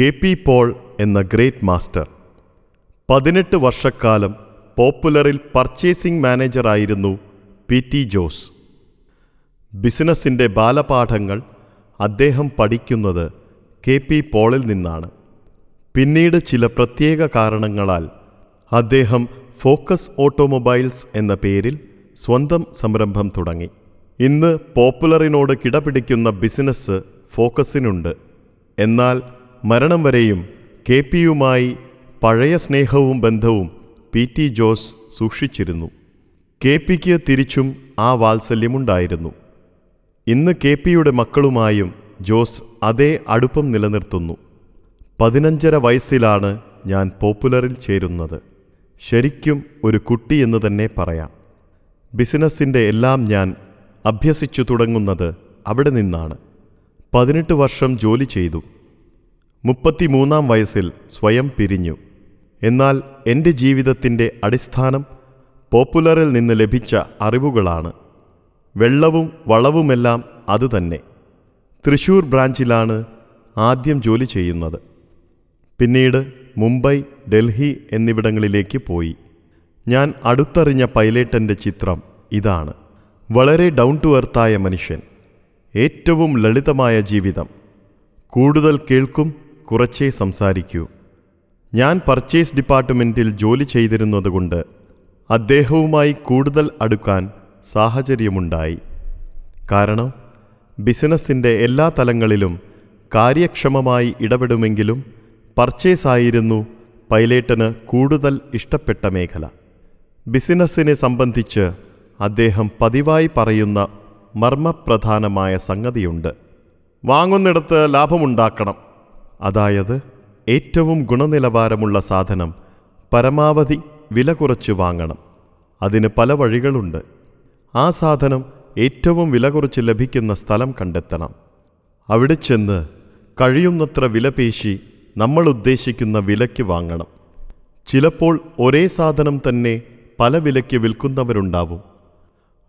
K P Paul എന്ന great master. പതിനെട്ട് വർഷക്കാലം പോപ്പുലറിൽ പർച്ചേസിംഗ് മാനേജറായിരുന്നു പി ടി ജോസ്. ബിസിനസ്സിന്റെ ബാലപാഠങ്ങൾ അദ്ദേഹം പഠിക്കുന്നത് കെ പി പോളിൽ നിന്നാണ്. പിന്നീട് ചില പ്രത്യേക കാരണങ്ങളാൽ അദ്ദേഹം ഫോക്കസ് ഓട്ടോമൊബൈൽസ് എന്ന പേരിൽ സ്വന്തം സംരംഭം തുടങ്ങി. ഇന്ന് പോപ്പുലറിനോട് കിടപിടിക്കുന്ന ബിസിനസ് ഫോക്കസിനുണ്ട്. എന്നാൽ മരണം വരെയും കെ പിയുമായി പഴയ സ്നേഹവും ബന്ധവും പി ടി ജോസ് സൂക്ഷിച്ചിരുന്നു. കെ പിക്ക് തിരിച്ചും ആ വാത്സല്യമുണ്ടായിരുന്നു. ഇന്ന് കെ പിയുടെ മക്കളുമായും ജോസ് അതേ അടുപ്പം നിലനിർത്തുന്നു. പതിനഞ്ചര വയസ്സിലാണ് ഞാൻ പോപ്പുലറിൽ ചേരുന്നത്. ശരിക്കും ഒരു കുട്ടി എന്ന് തന്നെ പറയാം. ബിസിനസ്സിന്റെ എല്ലാം ഞാൻ അഭ്യസിച്ചു തുടങ്ങുന്നത് അവിടെ നിന്നാണ്. പതിനെട്ട് വർഷം ജോലി ചെയ്തു. മുപ്പത്തിമൂന്നാം വയസ്സിൽ സ്വയം പിരിഞ്ഞു. എന്നാൽ എന്റെ ജീവിതത്തിന്റെ അടിസ്ഥാനം പോപ്പുലറിൽ നിന്ന് ലഭിച്ച അറിവുകളാണ്. വെള്ളവും വളവുമെല്ലാം അതുതന്നെ. തൃശൂർ ബ്രാഞ്ചിലാണ് ആദ്യം ജോലി ചെയ്യുന്നത്. പിന്നീട് മുംബൈ ഡൽഹി എന്നിവിടങ്ങളിലേക്ക് പോയി. ഞാൻ അടുത്തറിഞ്ഞ പൈലറ്റന്റെ ചിത്രം ഇതാണ്. വളരെ ഡൗൺ ടു എർത്തായ മനുഷ്യൻ. ഏറ്റവും ലളിതമായ ജീവിതം. കൂടുതൽ കേൾക്കും കുറച്ചേ സംസാരിക്കൂ. ഞാൻ പർച്ചേസ് ഡിപ്പാർട്ട്മെന്റിൽ ജോലി ചെയ്തിരുന്നതുകൊണ്ട് അദ്ദേഹവുമായി കൂടുതൽ അടുക്കാൻ സാഹചര്യമുണ്ടായി. കാരണം ബിസിനസ്സിന്റെ എല്ലാ തലങ്ങളിലും കാര്യക്ഷമമായി ഇടപെടുമെങ്കിലും പർച്ചേസ് ആയിരുന്നു പൈലേട്ടന് കൂടുതൽ ഇഷ്ടപ്പെട്ട മേഖല. ബിസിനസ്സിനെ സംബന്ധിച്ച് അദ്ദേഹം പതിവായി പറയുന്ന മർമ്മപ്രധാനമായ സംഗതിയുണ്ട്. വാങ്ങുന്നിടത്ത് ലാഭമുണ്ടാക്കണം. അതായത് ഏറ്റവും ഗുണനിലവാരമുള്ള സാധനം പരമാവധി വില കുറച്ച് വാങ്ങണം. അതിന് പല വഴികളുണ്ട്. ആ സാധനം ഏറ്റവും വില കുറച്ച് ലഭിക്കുന്ന സ്ഥലം കണ്ടെത്തണം. അവിടെ ചെന്ന് കഴിയുന്നത്ര വിലപേശി നമ്മൾ ഉദ്ദേശിക്കുന്ന വിലയ്ക്ക് വാങ്ങണം. ചിലപ്പോൾ ഒരേ സാധനം തന്നെ പല വിലയ്ക്ക് വിൽക്കുന്നവരുണ്ടാവും.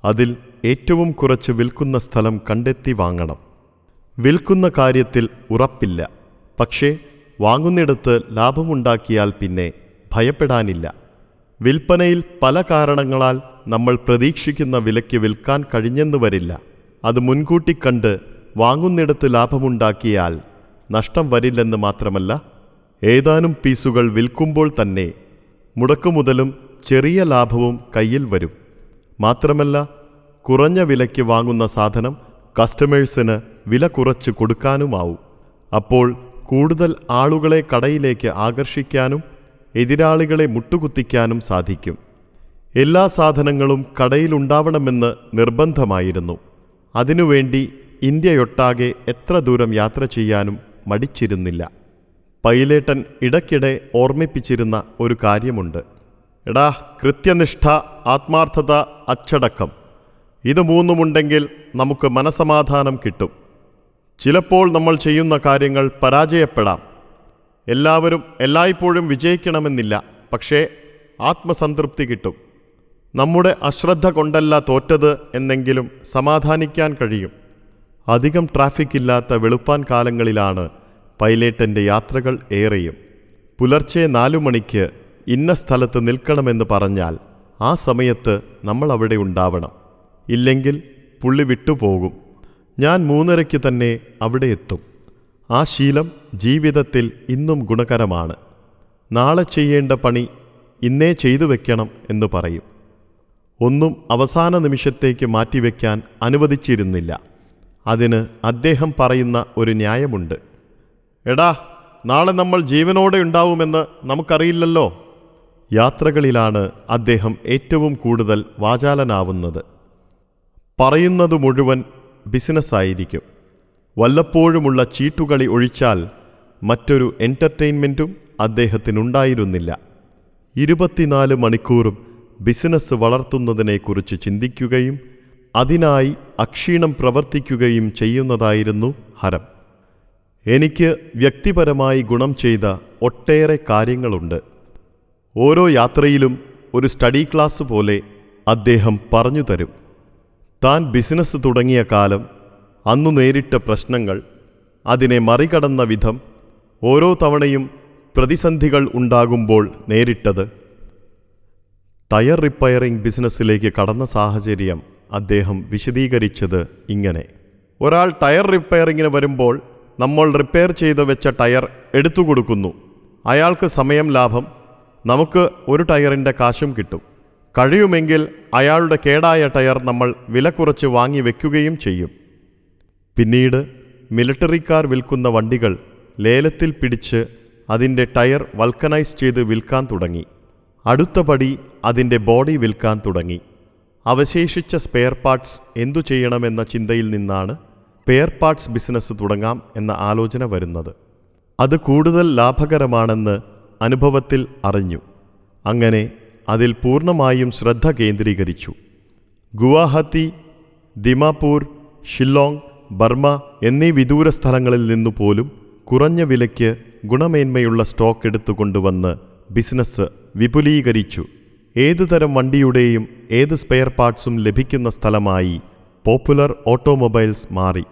അതിൽ ഏറ്റവും കുറച്ച് വിൽക്കുന്ന സ്ഥലം കണ്ടെത്തി വാങ്ങണം. വിൽക്കുന്ന കാര്യത്തിൽ ഉറപ്പില്ല. പക്ഷേ വാങ്ങുന്നിടത്ത് ലാഭമുണ്ടാക്കിയാൽ പിന്നെ ഭയപ്പെടാനില്ല. വിൽപ്പനയിൽ പല കാരണങ്ങളാൽ നമ്മൾ പ്രതീക്ഷിക്കുന്ന വിലയ്ക്ക് വിൽക്കാൻ കഴിഞ്ഞെന്ന് വരില്ല അത് മുൻകൂട്ടി കണ്ട് വാങ്ങുന്നിടത്ത് ലാഭമുണ്ടാക്കിയാൽ നഷ്ടം വരില്ലെന്ന് മാത്രമല്ല ഏതാനും പീസുകൾ വിൽക്കുമ്പോൾ തന്നെ മുടക്കുമുതലും ചെറിയ ലാഭവും കയ്യിൽ വരും. മാത്രമല്ല കുറഞ്ഞ വിലയ്ക്ക് വാങ്ങുന്ന സാധനം കസ്റ്റമേഴ്സിന് വില കുറച്ച് കൊടുക്കാനുമാവും. അപ്പോൾ കൂടുതൽ ആളുകളെ കടയിലേക്ക് ആകർഷിക്കാനും എതിരാളികളെ മുട്ടുകുത്തിക്കാനും സാധിക്കും. എല്ലാ സാധനങ്ങളും കടയിലുണ്ടാവണമെന്ന് നിർബന്ധമായിരുന്നു. അതിനുവേണ്ടി ഇന്ത്യയൊട്ടാകെ എത്ര ദൂരം യാത്ര ചെയ്യാനും മടിച്ചിരുന്നില്ല. പൈലേട്ടൻ ഇടയ്ക്കിടെ ഓർമ്മിപ്പിച്ചിരുന്ന ഒരു കാര്യമുണ്ട്. എടാ കൃത്യനിഷ്ഠ ആത്മാർത്ഥത അച്ചടക്കം. ഇത് മൂന്നുമുണ്ടെങ്കിൽ നമുക്ക് മനസമാധാനം കിട്ടും. ചിലപ്പോൾ നമ്മൾ ചെയ്യുന്ന കാര്യങ്ങൾ പരാജയപ്പെടാം. എല്ലാവരും എല്ലായ്പ്പോഴും വിജയിക്കണമെന്നില്ല പക്ഷേ ആത്മസംതൃപ്തി കിട്ടും. നമ്മുടെ അശ്രദ്ധ കൊണ്ടല്ല തോറ്റത് എന്നെങ്കിലും സമാധാനിക്കാൻ കഴിയും. അധികം ട്രാഫിക് ഇല്ലാത്ത വെളുപ്പാൻ കാലങ്ങളിലാണ് പൈലറ്റന്റെ യാത്രകൾ ഏറെയും. പുലർച്ചെ നാലു മണിക്ക് ഇന്ന സ്ഥലത്ത് നിൽക്കണമെന്ന് പറഞ്ഞാൽ ആ സമയത്ത് നമ്മൾ അവിടെ ഉണ്ടാവണം. ഇല്ലെങ്കിൽ പുള്ളി വിട്ടുപോകും. ഞാൻ മൂന്നരയ്ക്ക് തന്നെ അവിടെ എത്തും. ആ ശീലം ജീവിതത്തിൽ ഇന്നും ഗുണകരമാണ്. നാളെ ചെയ്യേണ്ട പണി ഇന്നേ ചെയ്തു വെക്കണം എന്ന് പറയും. ഒന്നും അവസാന നിമിഷത്തേക്ക് മാറ്റിവെക്കാൻ അനുവദിച്ചിരുന്നില്ല. അതിന് അദ്ദേഹം പറയുന്ന ഒരു ന്യായമുണ്ട്. എടാ നാളെ നമ്മൾ ജീവനോടെ ഉണ്ടാവുമെന്ന് നമുക്കറിയില്ലല്ലോ. യാത്രകളിലാണ് അദ്ദേഹം ഏറ്റവും കൂടുതൽ വാചാലനാവുന്നത്. പറയുന്നത് മുഴുവൻ ബിസിനസ്സായിരിക്കും. വല്ലപ്പോഴുമുള്ള ചീട്ടുകളി ഒഴിച്ചാൽ മറ്റൊരു എന്റർടൈൻമെന്റും അദ്ദേഹത്തിനുണ്ടായിരുന്നില്ല. ഇരുപത്തിനാല് മണിക്കൂറും ബിസിനസ് വളർത്തുന്നതിനെക്കുറിച്ച് ചിന്തിക്കുകയും അതിനായി അക്ഷീണം പ്രവർത്തിക്കുകയും ചെയ്യുന്നതായിരുന്നു ഹരം. എനിക്ക് വ്യക്തിപരമായി ഗുണം ചെയ്ത ഒട്ടേറെ കാര്യങ്ങളുണ്ട്. ഓരോ യാത്രയിലും ഒരു സ്റ്റഡി ക്ലാസ് പോലെ അദ്ദേഹം പറഞ്ഞു തരും. താൻ ബിസിനസ് തുടങ്ങിയ കാലം അന്നു നേരിട്ട പ്രശ്നങ്ങൾ അതിനെ മറികടന്ന വിധം ഓരോ തവണയും പ്രതിസന്ധികൾ ഉണ്ടാകുമ്പോൾ നേരിട്ടത് ടയർ റിപ്പയറിംഗ് ബിസിനസ്സിലേക്ക് കടന്ന സാഹചര്യം അദ്ദേഹം വിശദീകരിച്ചത് ഇങ്ങനെ. ഒരാൾ ടയർ റിപ്പയറിങ്ങിന് വരുമ്പോൾ നമ്മൾ റിപ്പയർ ചെയ്ത് വെച്ച ടയർ എടുത്തു കൊടുക്കുന്നു. അയാൾക്ക് സമയം ലാഭം നമുക്ക് ഒരു ടയറിന്റെ കാശും കിട്ടും. കഴിയുമെങ്കിൽ അയാളുടെ കേടായ ടയർ നമ്മൾ വില കുറച്ച് വാങ്ങി വെക്കുകയും ചെയ്യും. പിന്നീട് മിലിട്ടറിക്കാർ വിൽക്കുന്ന വണ്ടികൾ ലേലത്തിൽ പിടിച്ച് അതിന്റെ ടയർ വൽക്കനൈസ് ചെയ്ത് വിൽക്കാൻ തുടങ്ങി. അടുത്ത പടി അതിന്റെ ബോഡി വിൽക്കാൻ തുടങ്ങി. അവശേഷിച്ച സ്പെയർ പാർട്സ് എന്തു ചെയ്യണമെന്ന ചിന്തയിൽ നിന്നാണ് സ്പെയർ പാർട്സ് ബിസിനസ് തുടങ്ങാം എന്ന ആലോചന വരുന്നത്. അത് കൂടുതൽ ലാഭകരമാണെന്ന് അനുഭവത്തിൽ അറിഞ്ഞു. അങ്ങനെ അതിൽ പൂർണമായും ശ്രദ്ധ കേന്ദ്രീകരിച്ചു. ഗുവാഹത്തി ദിമാപൂർ ഷില്ലോങ് ബർമ എന്നീ വിദൂര സ്ഥലങ്ങളിൽ നിന്നു പോലും കുറഞ്ഞ വിലയ്ക്ക് ഗുണമേന്മയുള്ള സ്റ്റോക്ക് എടുത്തുകൊണ്ടുവന്ന് ബിസിനസ് വിപുലീകരിച്ചു. ഏതുതരം വണ്ടിയുടെയും ഏത് സ്പെയർ പാർട്സും ലഭിക്കുന്ന സ്ഥലമായി പോപ്പുലർ ഓട്ടോമൊബൈൽസ് മാറി.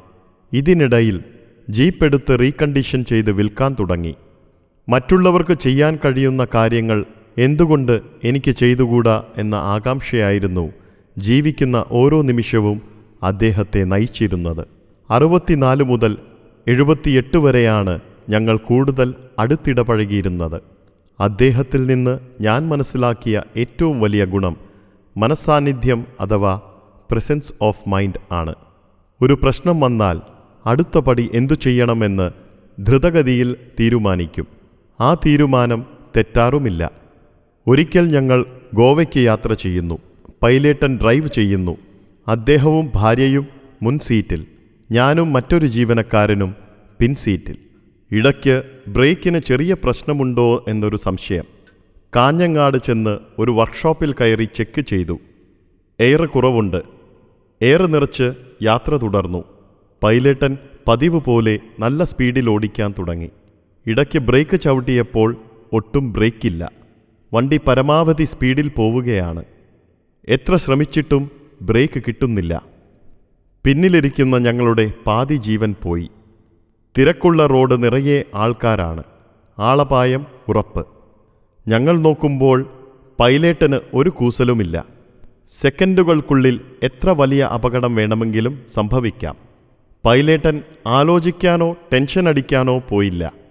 ഇതിനിടയിൽ ജീപ്പ് എടുത്ത് റീകണ്ടീഷൻ ചെയ്ത് വിൽക്കാൻ തുടങ്ങി. മറ്റുള്ളവർക്ക് ചെയ്യാൻ കഴിയുന്ന കാര്യങ്ങൾ എന്തുകൊണ്ട് എനിക്ക് ചെയ്തുകൂടാ എന്ന ആകാംക്ഷയായിരുന്നു ജീവിക്കുന്ന ഓരോ നിമിഷവും അദ്ദേഹത്തെ നയിച്ചിരുന്നത്. അറുപത്തിനാല് മുതൽ എഴുപത്തിയെട്ട് വരെയാണ് ഞങ്ങൾ കൂടുതൽ അടുത്തിടപഴകിയിരുന്നത്. അദ്ദേഹത്തിൽ നിന്ന് ഞാൻ മനസ്സിലാക്കിയ ഏറ്റവും വലിയ ഗുണം മനസാന്നിധ്യം അഥവാ പ്രസൻസ് ഓഫ് മൈൻഡ് ആണ്. ഒരു പ്രശ്നം വന്നാൽ അടുത്ത പടി എന്തു ചെയ്യണമെന്ന് ധൃതഗതിയിൽ തീരുമാനിക്കും. ആ തീരുമാനം തെറ്റാറുമില്ല. ഒരിക്കൽ ഞങ്ങൾ ഗോവയ്ക്ക് യാത്ര ചെയ്യുന്നു. പൈലേട്ടൻ ഡ്രൈവ് ചെയ്യുന്നു. അദ്ദേഹവും ഭാര്യയും മുൻ സീറ്റിൽ. ഞാനും മറ്റൊരു ജീവനക്കാരനും പിൻസീറ്റിൽ ഇടയ്ക്ക് ബ്രേക്കിന് ചെറിയ പ്രശ്നമുണ്ടോ എന്നൊരു സംശയം. കാഞ്ഞങ്ങാട് ചെന്ന് ഒരു വർക്ക്ഷോപ്പിൽ കയറി ചെക്ക് ചെയ്തു. എയർ കുറവുണ്ട്. എയർ നിറച്ച് യാത്ര തുടർന്നു. പൈലറ്റൻ പതിവ് പോലെ നല്ല സ്പീഡിൽ ഓടിക്കാൻ തുടങ്ങി. ഇടയ്ക്ക് ബ്രേക്ക് ചവിട്ടിയപ്പോൾ ഒട്ടും ബ്രേക്കില്ല. വണ്ടി പരമാവധി സ്പീഡിൽ പോവുകയാണ്. എത്ര ശ്രമിച്ചിട്ടും ബ്രേക്ക് കിട്ടുന്നില്ല. പിന്നിലിരിക്കുന്ന ഞങ്ങളുടെ പാതി ജീവൻ പോയി. തിരക്കുള്ള റോഡ് നിറയെ ആൾക്കാരാണ്. ആളപായം ഉറപ്പ്. ഞങ്ങൾ നോക്കുമ്പോൾ പൈലറ്റിന് ഒരു കൂസലുമില്ല. സെക്കൻഡുകൾക്കുള്ളിൽ എത്ര വലിയ അപകടം വേണമെങ്കിലും സംഭവിക്കാം. പൈലേട്ടൻ ആലോചിക്കാനോ ടെൻഷൻ അടിക്കാനോ പോയില്ല.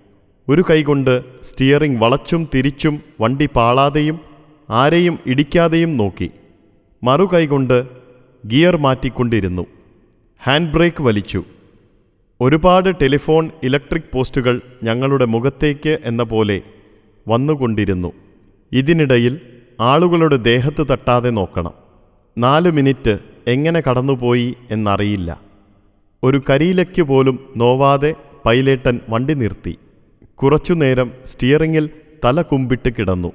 ഒരു കൈകൊണ്ട് സ്റ്റിയറിംഗ് വളച്ചും തിരിച്ചും വണ്ടി പാളാതെയും ആരെയും ഇടിക്കാതെയും നോക്കി. മറു കൈകൊണ്ട് ഗിയർ മാറ്റിക്കൊണ്ടിരുന്നു. ഹാൻഡ് ബ്രേക്ക് വലിച്ചു. ഒരുപാട് ടെലിഫോൺ ഇലക്ട്രിക് പോസ്റ്റുകൾ ഞങ്ങളുടെ മുഖത്തേക്ക് എന്ന പോലെ വന്നുകൊണ്ടിരുന്നു. ഇതിനിടയിൽ ആളുകളുടെ ദേഹത്ത് തട്ടാതെ നോക്കണം. നാല് മിനിറ്റ് എങ്ങനെ കടന്നുപോയി എന്നറിയില്ല. ഒരു കരിയിലയ്ക്ക് പോലും നോവാതെ പൈലേട്ടൻ വണ്ടി നിർത്തി. കുറച്ചുനേരം സ്റ്റിയറിങ്ങിൽ തല കുമ്പിട്ട് കിടന്നു.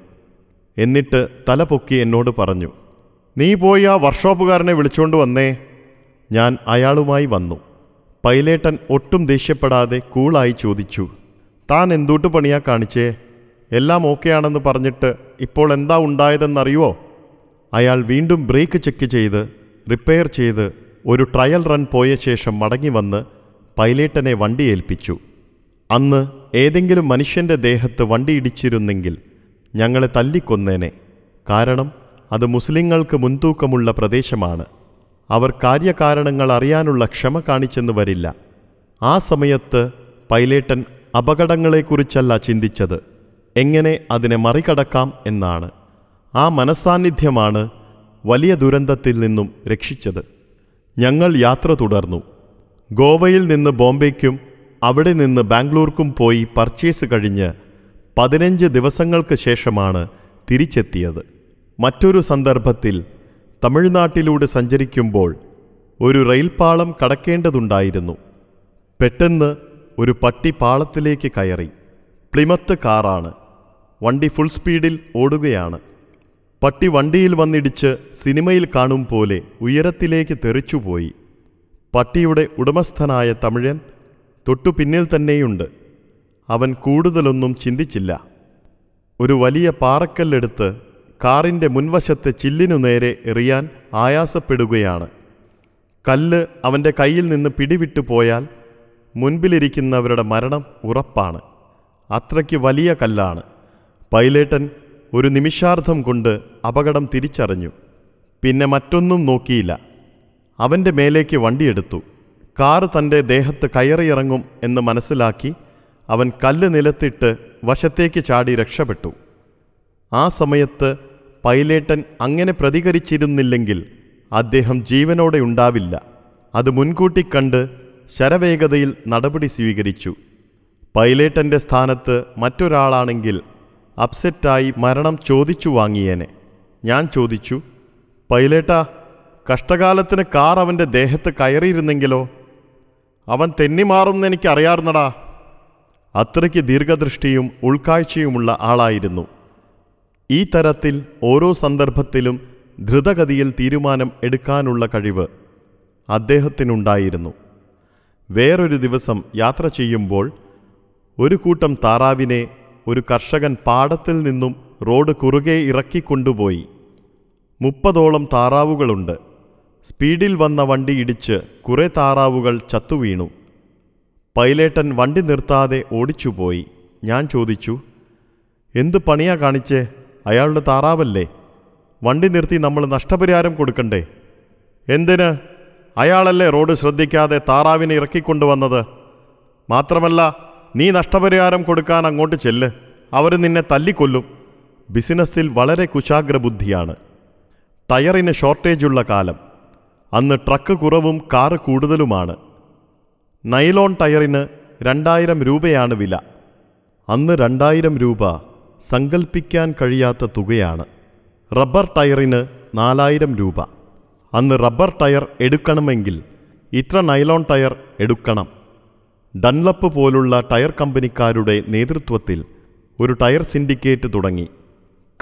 എന്നിട്ട് തല പൊക്കി എന്നോട് പറഞ്ഞു നീ പോയി ആ വർക്ക്ഷോപ്പുകാരനെ വിളിച്ചുകൊണ്ട് വന്നേ. ഞാൻ അയാളുമായി വന്നു. പൈലേട്ടൻ ഒട്ടും ദേഷ്യപ്പെടാതെ കൂളായി ചോദിച്ചു താൻ എന്തൂട്ട് പണിയാ കാണിച്ചേ? എല്ലാം ഓക്കെയാണെന്ന് പറഞ്ഞിട്ട് ഇപ്പോൾ എന്താ ഉണ്ടായതെന്നറിയുവോ? അയാൾ വീണ്ടും ബ്രേക്ക് ചെക്ക് ചെയ്ത് റിപ്പയർ ചെയ്ത് ഒരു ട്രയൽ റൺ പോയ ശേഷം മടങ്ങി വന്ന് പൈലേട്ടനെ വണ്ടി ഏൽപ്പിച്ചു. അന്ന് ഏതെങ്കിലും മനുഷ്യന്റെ ദേഹത്ത് വണ്ടിയിടിച്ചിരുന്നെങ്കിൽ ഞങ്ങളെ തല്ലിക്കൊന്നേനെ. കാരണം അത് മുസ്ലിങ്ങൾക്ക് മുൻതൂക്കമുള്ള പ്രദേശമാണ്. അവർ കാര്യകാരണങ്ങൾ അറിയാനുള്ള ക്ഷമ കാണിച്ചെന്ന് വരില്ല. ആ സമയത്ത് പൈലേട്ടൻ അപകടങ്ങളെക്കുറിച്ചല്ല ചിന്തിച്ചത്. എങ്ങനെ അതിനെ മറികടക്കാം എന്നാണ്. ആ മനസാന്നിധ്യമാണ് വലിയ ദുരന്തത്തിൽ നിന്നും രക്ഷിച്ചത്. ഞങ്ങൾ യാത്ര തുടർന്നു. ഗോവയിൽ നിന്ന് ബോംബെക്കും അവിടെ നിന്ന് ബാംഗ്ലൂർക്കും പോയി പർച്ചേസ് കഴിഞ്ഞ് പതിനഞ്ച് ദിവസങ്ങൾക്ക് ശേഷമാണ് തിരിച്ചെത്തിയത്. മറ്റൊരു സന്ദർഭത്തിൽ തമിഴ്നാട്ടിലൂടെ സഞ്ചരിക്കുമ്പോൾ ഒരു റെയിൽപാളം കടക്കേണ്ടതുണ്ടായിരുന്നു. പെട്ടെന്ന് ഒരു പട്ടി പാളത്തിലേക്ക് കയറി. പ്ലിമത്ത് കാറാണ്. വണ്ടി ഫുൾ സ്പീഡിൽ ഓടുകയാണ്. പട്ടി വണ്ടിയിൽ വന്നിടിച്ച് സിനിമയിൽ കാണും പോലെ ഉയരത്തിലേക്ക് തെറിച്ചുപോയി. പട്ടിയുടെ ഉടമസ്ഥനായ തമിഴൻ തൊട്ടു പിന്നിൽ തന്നെയുണ്ട്. അവൻ കൂടുതലൊന്നും ചിന്തിച്ചില്ല. ഒരു വലിയ പാറക്കല്ലെടുത്ത് കാറിന്റെ മുൻവശത്തെ ചില്ലിനു നേരെ എറിയാൻ ആയാസപ്പെടുകയാണ്. കല്ല് അവന്റെ കയ്യിൽ നിന്ന് പിടിവിട്ടു പോയാൽ മുൻപിലിരിക്കുന്നവരുടെ മരണം ഉറപ്പാണ്. അത്രയ്ക്ക് വലിയ കല്ലാണ്. പൈലേട്ടൻ ഒരു നിമിഷാർദ്ധം കൊണ്ട് അപകടം തിരിച്ചറിഞ്ഞു. പിന്നെ മറ്റൊന്നും നോക്കിയില്ല. അവന്റെ മേലേക്ക് വണ്ടിയെടുത്തു. കാറ് തന്റെ ദേഹത്ത് കയറിയിറങ്ങും എന്ന് മനസ്സിലാക്കി അവൻ കല്ല് നിലത്തിട്ട് വശത്തേക്ക് ചാടി രക്ഷപ്പെട്ടു. ആ സമയത്ത് പൈലേട്ടൻ അങ്ങനെ പ്രതികരിച്ചിരുന്നില്ലെങ്കിൽ അദ്ദേഹം ജീവനോടെ ഉണ്ടാവില്ല. അത് മുൻകൂട്ടി കണ്ട് ശരവേഗതയിൽ നടപടി സ്വീകരിച്ചു. പൈലേട്ടന്റെ സ്ഥാനത്ത് മറ്റൊരാളാണെങ്കിൽ അപ്സെറ്റായി മരണം ചോദിച്ചു വാങ്ങിയേനെ. ഞാൻ ചോദിച്ചു പൈലേട്ടാ കഷ്ടകാലത്തിന് കാർ അവന്റെ ദേഹത്ത് കയറിയിരുന്നെങ്കിലോ? അവൻ തെന്നിമാറുമെന്ന് എനിക്കറിയാറുന്നടാ അത്രയ്ക്ക് ദീർഘദൃഷ്ടിയും ഉൾക്കാഴ്ചയുമുള്ള ആളായിരുന്നു. ഈ തരത്തിൽ ഓരോ സന്ദർഭത്തിലും ധൃതഗതിയിൽ തീരുമാനം എടുക്കാനുള്ള കഴിവ് അദ്ദേഹത്തിനുണ്ടായിരുന്നു. വേറൊരു ദിവസം യാത്ര ചെയ്യുമ്പോൾ ഒരു കൂട്ടം താറാവിനെ ഒരു കർഷകൻ പാടത്തിൽ നിന്നും റോഡ് കുറുകെ ഇറക്കിക്കൊണ്ടുപോയി. മുപ്പതോളം താറാവുകളുണ്ട്. സ്പീഡിൽ വന്ന വണ്ടി ഇടിച്ച് കുറേ താറാവുകൾ ചത്തുവീണു പൈലേട്ടൻ വണ്ടി നിർത്താതെ ഓടിച്ചുപോയി. ഞാൻ ചോദിച്ചു എന്ത് പണിയാ കാണിച്ചേ? അയാളുടെ താറാവല്ലേ? വണ്ടി നിർത്തി നമ്മൾ നഷ്ടപരിഹാരം കൊടുക്കണ്ടേ? എന്തിന്? അയാളല്ലേ റോഡ് ശ്രദ്ധിക്കാതെ താറാവിനെ ഇറക്കിക്കൊണ്ടുവന്നത്? മാത്രമല്ല നീ നഷ്ടപരിഹാരം കൊടുക്കാൻ അങ്ങോട്ട് ചെല്ല്. അവർ നിന്നെ തല്ലിക്കൊല്ലും. ബിസിനസ്സിൽ വളരെ കുശാഗ്രബുദ്ധിയാണ്. ടയറിന് ഷോർട്ടേജുള്ള കാലം. അന്ന് ട്രക്ക് കുറവും കാറ് കൂടുതലുമാണ്. നൈലോൺ ടയറിന് രണ്ടായിരം രൂപയാണ് വില. അന്ന് രണ്ടായിരം രൂപ സങ്കൽപ്പിക്കാൻ കഴിയാത്ത തുകയാണ്. റബ്ബർ ടയറിന് നാലായിരം രൂപ. അന്ന് റബ്ബർ ടയർ എടുക്കണമെങ്കിൽ ഇത്ര നൈലോൺ ടയർ എടുക്കണം. ഡൺലപ്പ് പോലുള്ള ടയർ കമ്പനിക്കാരുടെ നേതൃത്വത്തിൽ ഒരു ടയർ സിൻഡിക്കേറ്റ് തുടങ്ങി.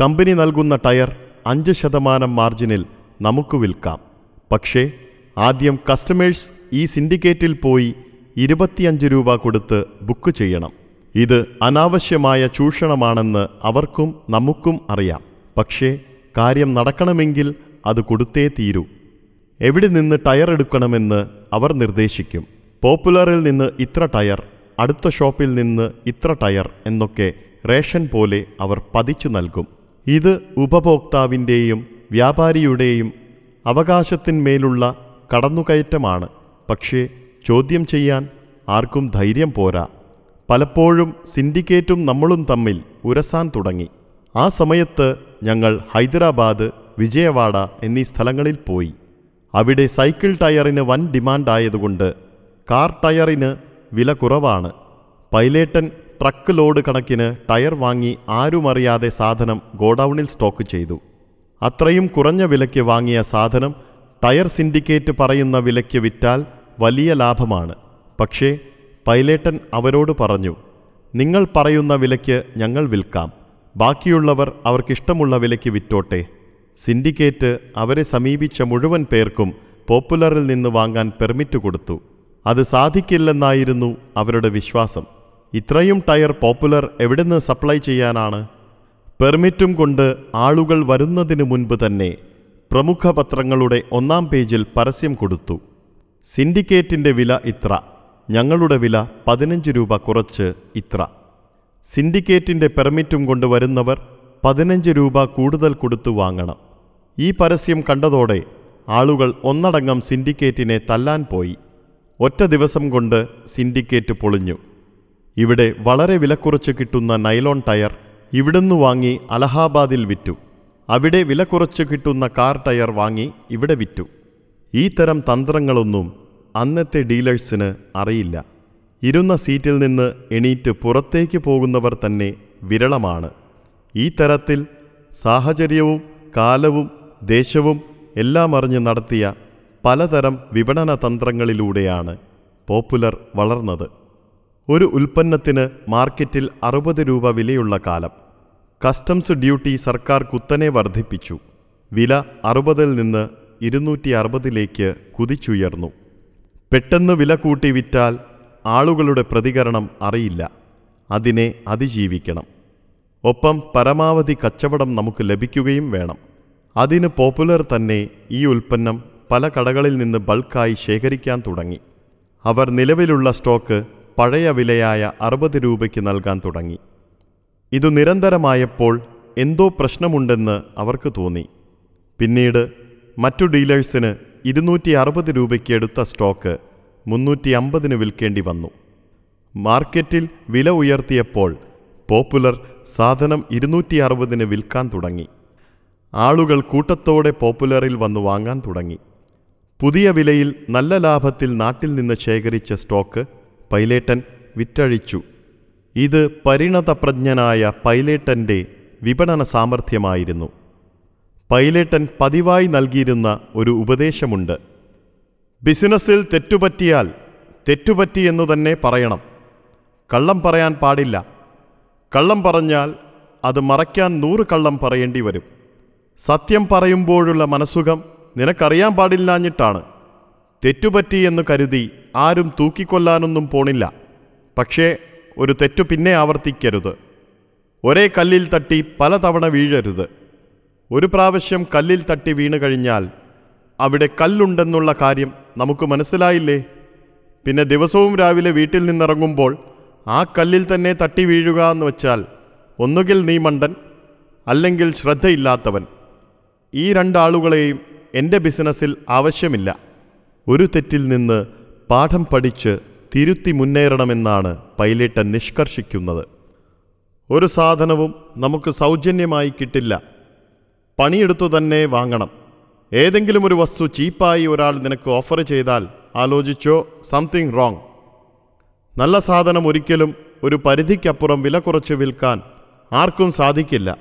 കമ്പനി നൽകുന്ന ടയർ അഞ്ച് ശതമാനം മാർജിനിൽ നമുക്ക് വിൽക്കാം. പക്ഷേ ആദ്യം കസ്റ്റമേഴ്സ് ഈ സിൻഡിക്കേറ്റിൽ പോയി ഇരുപത്തിയഞ്ച് രൂപ കൊടുത്ത് ബുക്ക് ചെയ്യണം. ഇത് അനാവശ്യമായ ചൂഷണമാണെന്ന് അവർക്കും നമുക്കും അറിയാം. പക്ഷേ കാര്യം നടക്കണമെങ്കിൽ അത് കൊടുത്തേ തീരൂ. എവിടെ നിന്ന് ടയർ എടുക്കണമെന്ന് അവർ നിർദ്ദേശിക്കും. പോപ്പുലറിൽ നിന്ന് ഇത്ര ടയർ അടുത്ത ഷോപ്പിൽ നിന്ന് ഇത്ര ടയർ എന്നൊക്കെ റേഷൻ പോലെ അവർ പതിച്ചു നൽകും. ഇത് ഉപഭോക്താവിന്റെയും വ്യാപാരിയുടെയും അവകാശത്തിന്മേലുള്ള കടന്നുകയറ്റമാണ്. പക്ഷേ ചോദ്യം ചെയ്യാൻ ആർക്കും ധൈര്യം പോരാ. പലപ്പോഴും സിൻഡിക്കേറ്റും നമ്മളും തമ്മിൽ ഉരസാൻ തുടങ്ങി. ആ സമയത്ത് ഞങ്ങൾ ഹൈദരാബാദ് വിജയവാഡ എന്നീ സ്ഥലങ്ങളിൽ പോയി. അവിടെ സൈക്കിൾ ടയറിന് വൻ ഡിമാൻഡായതുകൊണ്ട് കാർ ടയറിന് വില കുറവാണ്. പൈലേട്ടൻ ട്രക്ക് ലോഡ് കണക്കിന് ടയർ വാങ്ങി ആരുമറിയാതെ സാധനം ഗോഡൌണിൽ സ്റ്റോക്ക് ചെയ്തു. അത്രയും കുറഞ്ഞ വിലയ്ക്ക് വാങ്ങിയ സാധനം ടയർ സിൻഡിക്കേറ്റ് പറയുന്ന വിലയ്ക്ക് വിറ്റാൽ വലിയ ലാഭമാണ്. പക്ഷേ പൈലേട്ടൻ അവരോട് പറഞ്ഞു നിങ്ങൾ പറയുന്ന വിലയ്ക്ക് ഞങ്ങൾ വിൽക്കാം. ബാക്കിയുള്ളവർ അവർക്കിഷ്ടമുള്ള വിലയ്ക്ക് വിറ്റോട്ടെ. സിൻഡിക്കേറ്റ് അവരെ സമീപിച്ച മുഴുവൻ പേർക്കും പോപ്പുലറിൽ നിന്ന് വാങ്ങാൻ പെർമിറ്റ് കൊടുത്തു. അത് സാധിക്കില്ലെന്നായിരുന്നു അവരുടെ വിശ്വാസം. ഇത്രയും ടയർ പോപ്പുലർ എവിടുന്ന് സപ്ലൈ ചെയ്യാനാണ്? പെർമിറ്റും കൊണ്ട് ആളുകൾ വരുന്നതിനു മുൻപ് തന്നെ പ്രമുഖ പത്രങ്ങളുടെ ഒന്നാം പേജിൽ പരസ്യം കൊടുത്തു. സിൻഡിക്കേറ്റിന്റെ വില ഇത്ര ഞങ്ങളുടെ വില പതിനഞ്ച് രൂപ കുറച്ച് ഇത്ര. സിൻഡിക്കേറ്റിന്റെ പെർമിറ്റും കൊണ്ട് വരുന്നവർ പതിനഞ്ച് രൂപ കൂടുതൽ കൊടുത്തു വാങ്ങണം. ഈ പരസ്യം കണ്ടതോടെ ആളുകൾ ഒന്നടങ്കം സിൻഡിക്കേറ്റിനെ തല്ലാൻ പോയി. ഒറ്റ ദിവസം കൊണ്ട് സിൻഡിക്കേറ്റ് പൊളിഞ്ഞു. ഇവിടെ വളരെ വിലക്കുറച്ച് കിട്ടുന്ന നൈലോൺ ടയർ ഇവിടുന്ന് വാങ്ങി അലഹാബാദിൽ വിറ്റു. അവിടെ വില കുറച്ച് കിട്ടുന്ന കാർ ടയർ വാങ്ങി ഇവിടെ വിറ്റു. ഈ തരം തന്ത്രങ്ങളൊന്നും അന്നത്തെ ഡീലേഴ്സിന് അറിയില്ല. ഇരുന്ന സീറ്റിൽ നിന്ന് എണീറ്റ് പുറത്തേക്ക് പോകുന്നവർ തന്നെ വിരളമാണ്. ഈ തരത്തിൽ സാഹചര്യവും കാലവും ദേശവും എല്ലാം അറിഞ്ഞ് നടത്തിയ പലതരം വിപണന തന്ത്രങ്ങളിലൂടെയാണ് പോപ്പുലർ വളർന്നത്. ഒരു ഉൽപ്പന്നത്തിന് മാർക്കറ്റിൽ അറുപത് രൂപ വിലയുള്ള കാലം. കസ്റ്റംസ് ഡ്യൂട്ടി സർക്കാർ കുത്തനെ വർദ്ധിപ്പിച്ചു. വില അറുപതിൽ നിന്ന് ഇരുന്നൂറ്റി അറുപതിലേക്ക് കുതിച്ചുയർന്നു. പെട്ടെന്ന് വില കൂട്ടി വിറ്റാൽ ആളുകളുടെ പ്രതികരണം അറിയില്ല. അതിനെ അതിജീവിക്കണം. ഒപ്പം പരമാവധി കച്ചവടം നമുക്ക് ലഭിക്കുകയും വേണം. അതിന് പോപ്പുലർ തന്നെ ഈ ഉൽപ്പന്നം പല കടകളിൽ നിന്ന് ബൾക്കായി ശേഖരിക്കാൻ തുടങ്ങി. അവർ നിലവിലുള്ള സ്റ്റോക്ക് പഴയ വിലയായ അറുപത് രൂപയ്ക്ക് നൽകാൻ തുടങ്ങി. ഇത് നിരന്തരമായപ്പോൾ എന്തോ പ്രശ്നമുണ്ടെന്ന് അവർക്ക് തോന്നി. പിന്നീട് മറ്റു ഡീലേഴ്സിന് ഇരുന്നൂറ്റി അറുപത് രൂപയ്ക്ക് എടുത്ത സ്റ്റോക്ക് മുന്നൂറ്റി അമ്പതിന് വിൽക്കേണ്ടി വന്നു. മാർക്കറ്റിൽ വില ഉയർത്തിയപ്പോൾ പോപ്പുലർ സാധനം ഇരുന്നൂറ്റി അറുപതിന് വിൽക്കാൻ തുടങ്ങി. ആളുകൾ കൂട്ടത്തോടെ പോപ്പുലറിൽ വന്നു വാങ്ങാൻ തുടങ്ങി. പുതിയ വിലയിൽ നല്ല ലാഭത്തിൽ നാട്ടിൽ നിന്ന് ശേഖരിച്ച സ്റ്റോക്ക് പൈലേട്ടൻ വിറ്റഴിച്ചു. ഇത് പരിണതപ്രജ്ഞനായ പൈലേട്ടന്റെ വിപണന സാമർഥ്യമായിരുന്നു. പൈലേട്ടൻ പതിവായി നൽകിയിരുന്ന ഒരു ഉപദേശമുണ്ട്. ബിസിനസ്സിൽ തെറ്റുപറ്റിയാൽ തെറ്റുപറ്റി എന്നു തന്നെ പറയണം. കള്ളം പറയാൻ പാടില്ല. കള്ളം പറഞ്ഞാൽ അത് മറയ്ക്കാൻ നൂറ് കള്ളം പറയേണ്ടി വരും. സത്യം പറയുമ്പോഴുള്ള മനസ്സുഖം നിനക്കറിയാൻ പാടില്ലാഞ്ഞിട്ടാണ്. തെറ്റുപറ്റിയെന്ന് കരുതി ആരും തൂക്കിക്കൊല്ലാനൊന്നും പോണില്ല. പക്ഷേ ഒരു തെറ്റു പിന്നെ ആവർത്തിക്കരുത്. ഒരേ കല്ലിൽ തട്ടി പലതവണ വീഴരുത്. ഒരു പ്രാവശ്യം കല്ലിൽ തട്ടി വീണു കഴിഞ്ഞാൽ അവിടെ കല്ലുണ്ടെന്നുള്ള കാര്യം നമുക്ക് മനസ്സിലായില്ലേ? പിന്നെ ദിവസവും രാവിലെ വീട്ടിൽ നിന്നിറങ്ങുമ്പോൾ ആ കല്ലിൽ തന്നെ തട്ടി വീഴുക എന്ന് വെച്ചാൽ ഒന്നുകിൽ നീ മണ്ടൻ അല്ലെങ്കിൽ ശ്രദ്ധയില്ലാത്തവൻ. ഈ രണ്ടാളുകളെയും എന്റെ ബിസിനസ്സിൽ ആവശ്യമില്ല. ഒരു തെറ്റിൽ നിന്ന് പാഠം പഠിച്ച് തിരുത്തി മുന്നേറണമെന്നാണ് പൈലറ്റൻ നിഷ്കർഷിക്കുന്നത്. ഒരു സാധനവും നമുക്ക് സൗജന്യമായി കിട്ടില്ല. പണിയെടുത്തു തന്നെ വാങ്ങണം. ഏതെങ്കിലും ഒരു വസ്തു ചീപ്പായി ഒരാൾ നിനക്ക് ഓഫർ ചെയ്താൽ ആലോചിച്ചോ? സംതിങ് റോങ് നല്ല സാധനം ഒരിക്കലും ഒരു പരിധിക്കപ്പുറം വില കുറച്ച് വിൽക്കാൻ ആർക്കും സാധിക്കില്ല.